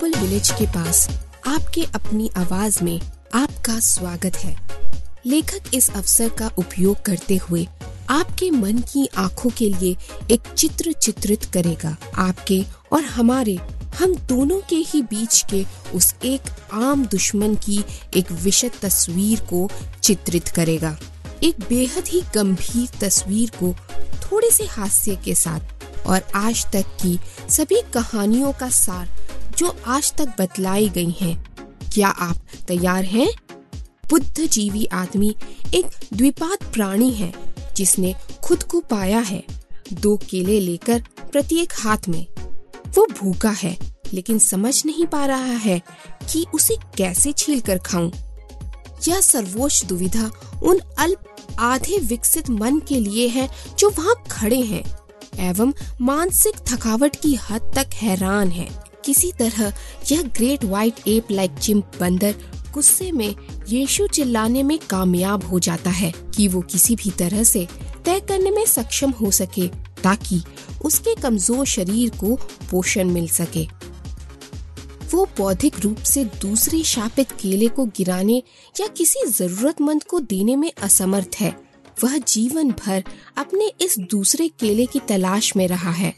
Global village के पास आपके अपनी आवाज़ में आपका स्वागत है। लेखक इस अवसर का उपयोग करते हुए आपके मन की आँखों के लिए एक चित्र चित्रित करेगा। आपके और हमारे, हम दोनों के ही बीच के उस एक आम दुश्मन की एक विशद तस्वीर को चित्रित करेगा। एक बेहद ही गंभीर तस्वीर को थोड़े से हास्य के साथ और आज तक की सभी कहानियों का सार जो आज तक बतलाई गई हैं। क्या आप तैयार हैं? बुद्ध जीवी आदमी एक द्विपात प्राणी है, जिसने खुद को पाया है दो केले लेकर प्रत्येक हाथ में वो भूखा है, लेकिन समझ नहीं पा रहा है कि उसे कैसे छील कर खाऊं। यह सर्वोच्च दुविधा उन अल्प, आधे विकसित मन के लिए है जो वहाँ खड़े हैं, एवं मानसिक थकावट की हद तक हैरान है किसी तरह यह great white ape like chimp बंदर गुस्से में यीशु चिल्लाने में कामयाब हो जाता है कि वो किसी भी तरह से तय करने में सक्षम हो सके ताकि उसके कमज़ोर शरीर को पोषण मिल सके। वो बौद्धिक रूप से दूसरे शापित केले को गिराने या किसी जरूरतमंद को देने में असमर्थ है। वह जीवन भर अपने इस दूसरे केले की तलाश में रहा है।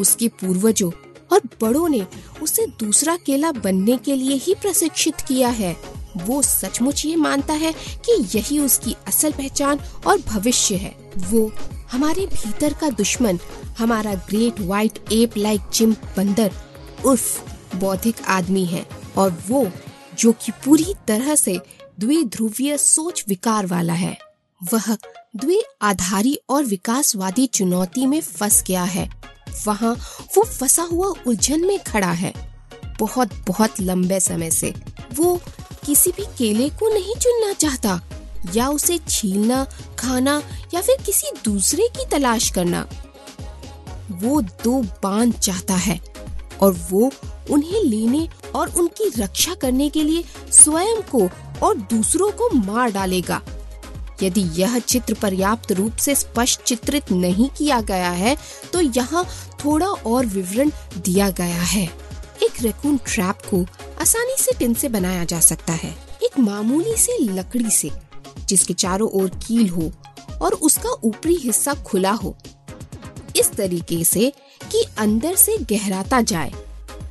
उसके पूर्वजों और बड़ों ने उसे दूसरा केला बनने के लिए ही प्रशिक्षित किया है। वो सचमुच ये मानता है कि यही उसकी असल पहचान और भविष्य है। वो हमारे भीतर का दुश्मन, हमारा great white ape like Jim बंदर उर्फ़ बौद्धिक आदमी है और वो जो कि पूरी तरह से द्विध्रुवीय सोच विकार वाला है। वह द्वि आधारी और विकासवादी चुनौती में फंस गया है। वहाँ वो फंसा हुआ उलझन में खड़ा है। बहुत बहुत लंबे समय से वो किसी भी केले को नहीं चुनना चाहता, या उसे छीलना, खाना, या फिर किसी दूसरे की तलाश करना। वो दो बाँध चाहता है और वो उन्हें लेने और उनकी रक्षा करने के लिए स्वयं को और दूसरों को मार डालेगा। यदि यह चित्र पर्याप्त रूप से स्पष्ट चित्रित नहीं किया गया है तो यहाँ थोड़ा और विवरण दिया गया है। एक रेकून ट्रैप को आसानी से टिन से बनाया जा सकता है। एक मामूली से लकड़ी से, जिसके चारों ओर कील हो और उसका ऊपरी हिस्सा खुला हो। इस तरीके से कि अंदर से गहराता जाए,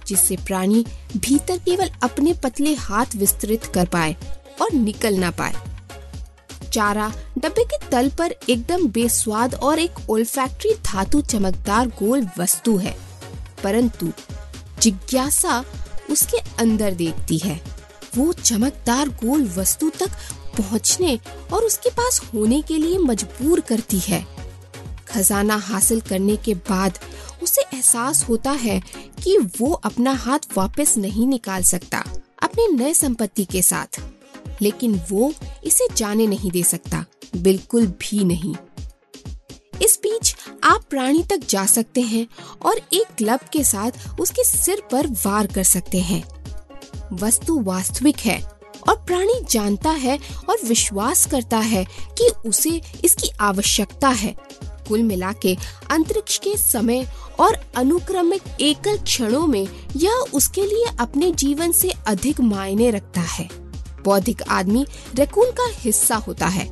जिससे प्राणी भीतर केवल अपने पतले हाथ विस्तृत कर पाए और निकल ना पाए। चारा डब्बे के तल पर एकदम बेस्वाद और एक ओल्फैक्ट्री धातु चमकदार गोल वस्तु है। परंतु जिज्ञासा उसके अंदर देखती है। वो चमकदार गोल वस्तु तक पहुँचने और उसके पास होने के लिए मजबूर करती है। खजाना हासिल करने के बाद उसे एहसास होता है कि वो अपना हाथ वापस नहीं निकाल सकता, अपने नए संपत्ति के साथ। लेकिन वो इसे जाने नहीं दे सकता, बिल्कुल भी नहीं। इस बीच आप प्राणी तक जा सकते हैं और एक क्लब के साथ उसके सिर पर वार कर सकते हैं। वस्तु वास्तविक है और प्राणी जानता है और विश्वास करता है कि उसे इसकी आवश्यकता है। कुल मिला के अंतरिक्ष के समय और अनुक्रमिक एकल क्षणों में यह उसके लिए अपने जीवन से अधिक मायने रखता है। बौद्धिक आदमी रेकून का हिस्सा होता है।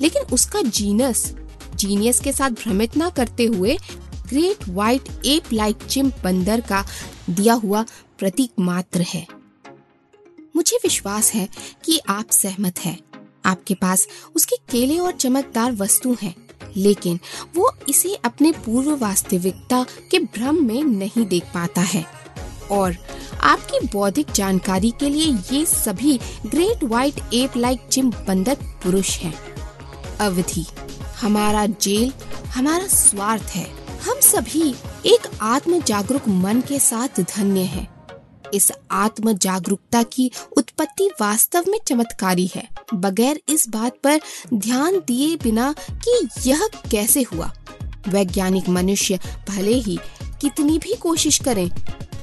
लेकिन उसका जीनस जीनियस के साथ भ्रमित न करते हुए great white ape like chimp बंदर का दिया हुआ प्रतीक मात्र है। मुझे विश्वास है कि आप सहमत हैं। आपके पास उसके केले और चमकदार वस्तु हैं, लेकिन वो इसे अपने पूर्व वास्तविकता के भ्रम में नहीं देख पाता है। और आपकी बौद्धिक जानकारी के लिए ये सभी great white ape like Jim बंदर पुरुष हैं। अवधि, हमारा जेल, हमारा स्वार्थ है हम सभी एक आत्म जागरूक मन के साथ धन्य हैं। इस आत्म जागरूकता की उत्पत्ति वास्तव में चमत्कारी है बगैर इस बात पर ध्यान दिए बिना कि यह कैसे हुआ वैज्ञानिक मनुष्य भले ही कितनी भी कोशिश करें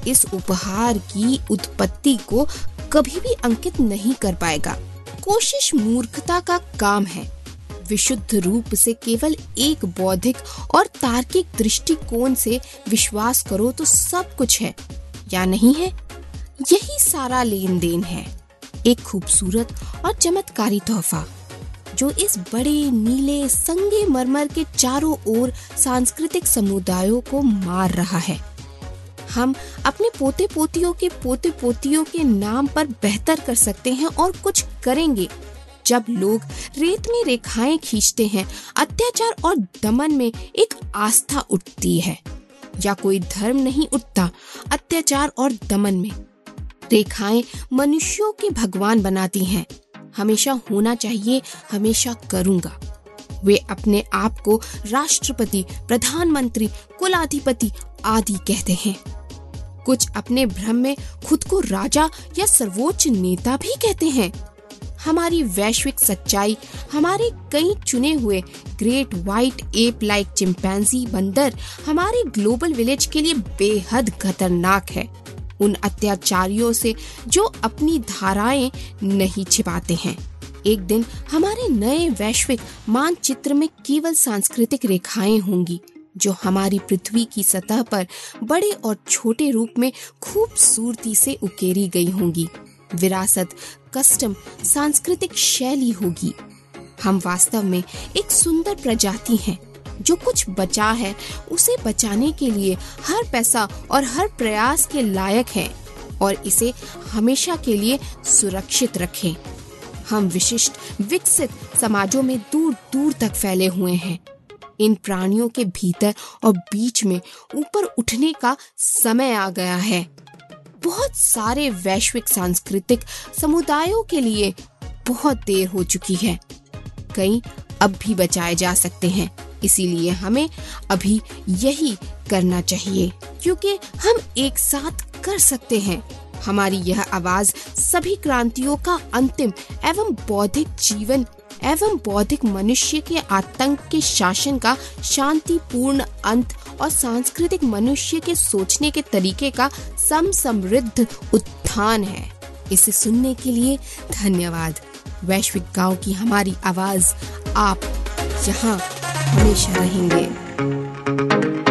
इस उपहार की उत्पत्ति को कभी भी अंकित नहीं कर पाएगा। कोशिश मूर्खता का काम है। विशुद्ध रूप से केवल एक बौद्धिक और तार्किक दृष्टिकोण से विश्वास करो तो सब कुछ है, या नहीं है? यही सारा लेन देन है। एक खूबसूरत और चमत्कारी तोहफा, जो इस बड़े, नीले, संगे मरमर के चारों ओर सांस्कृतिक समुदायों को मार रहा है। हम अपने पोते पोतियों के पोते पोतियों के नाम पर बेहतर कर सकते हैं और कुछ करेंगे। जब लोग रेत में रेखाएँ खींचते हैं, अत्याचार और दमन में एक आस्था उठती है। या कोई धर्म नहीं उठता अत्याचार और दमन में। रेखाएँ मनुष्यों के भगवान बनाती हैं। हमेशा होना चाहिए, हमेशा करूँगा। वे अपने आप को राष्ट्रपति, प्रधानमंत्री, कुलाधिपति आदि कहते हैं। कुछ अपने भ्रम में खुद को राजा या सर्वोच्च नेता भी कहते हैं। हमारी वैश्विक सच्चाई, हमारे कई चुने हुए great white ape like chimpanzee बंदर हमारे ग्लोबल विलेज के लिए बेहद खतरनाक है। उन अत्याचारियों से जो अपनी धाराएँ नहीं छिपाते हैं। एक दिन हमारे नए वैश्विक मानचित्र में केवल सांस्कृतिक रेखाएँ होंगी, जो हमारी पृथ्वी की सतह पर बड़े और छोटे रूप में खूबसूरती से उकेरी गई होंगी। विरासत कस्टम सांस्कृतिक शैली होगी। हम वास्तव में एक सुंदर प्रजाति हैं, जो कुछ बचा है, उसे बचाने के लिए हर पैसा और हर प्रयास के लायक है और इसे हमेशा के लिए सुरक्षित रखें। हम विशिष्ट, विकसित समाजों में दूर दूर तक फैले हुए हैं। इन प्राणियों के भीतर और बीच में ऊपर उठने का समय आ गया है। बहुत सारे वैश्विक, सांस्कृतिक समुदायों के लिए बहुत देर हो चुकी है। कई अब भी बचाए जा सकते हैं, इसीलिए हमें अभी यही करना चाहिए, क्योंकि हम एक साथ कर सकते हैं। हमारी यह आवाज़ सभी क्रांतियों का अंतिम एवं बौद्धिक जीवन, एवं बौद्धिक मनुष्य के आतंक के शासन का शांतिपूर्ण अंत और सांस्कृतिक मनुष्य के सोचने के तरीके का सम समृद्ध उत्थान है। इसे सुनने के लिए धन्यवाद। वैश्विक गाँव की हमारी आवाज़ आप यहाँ हमेशा रहेंगे।